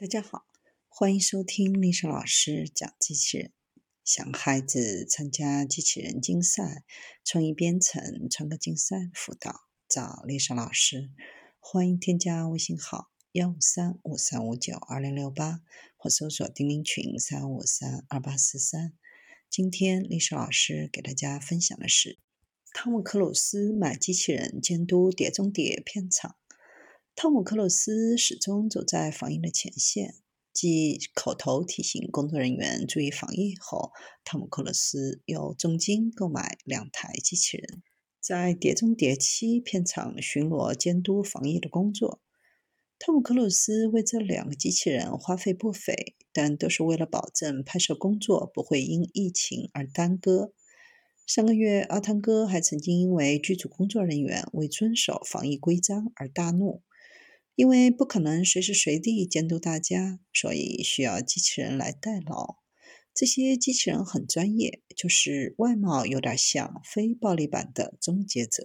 大家好，欢迎收听丽莎老师讲机器人。想孩子参加机器人竞赛、创意编程、创客竞赛辅导，找丽莎老师。欢迎添加微信号幺五三五三五九二零六八，或搜索钉钉群三五三二八四三。今天丽莎老师给大家分享的是汤姆克鲁斯买机器人监督《碟中谍》片场。汤姆·克鲁斯始终走在防疫的前线，继口头提醒工作人员注意防疫后，汤姆·克鲁斯又重金购买两台机器人，在《碟中谍七》片场巡逻监督防疫的工作。汤姆·克鲁斯为这两个机器人花费不菲，但都是为了保证拍摄工作不会因疫情而耽搁。上个月，阿汤哥还曾经因为剧组工作人员未遵守防疫规章而大怒。因为不可能随时随地监督大家，所以需要机器人来代劳。这些机器人很专业，就是外貌有点像非暴力版的终结者。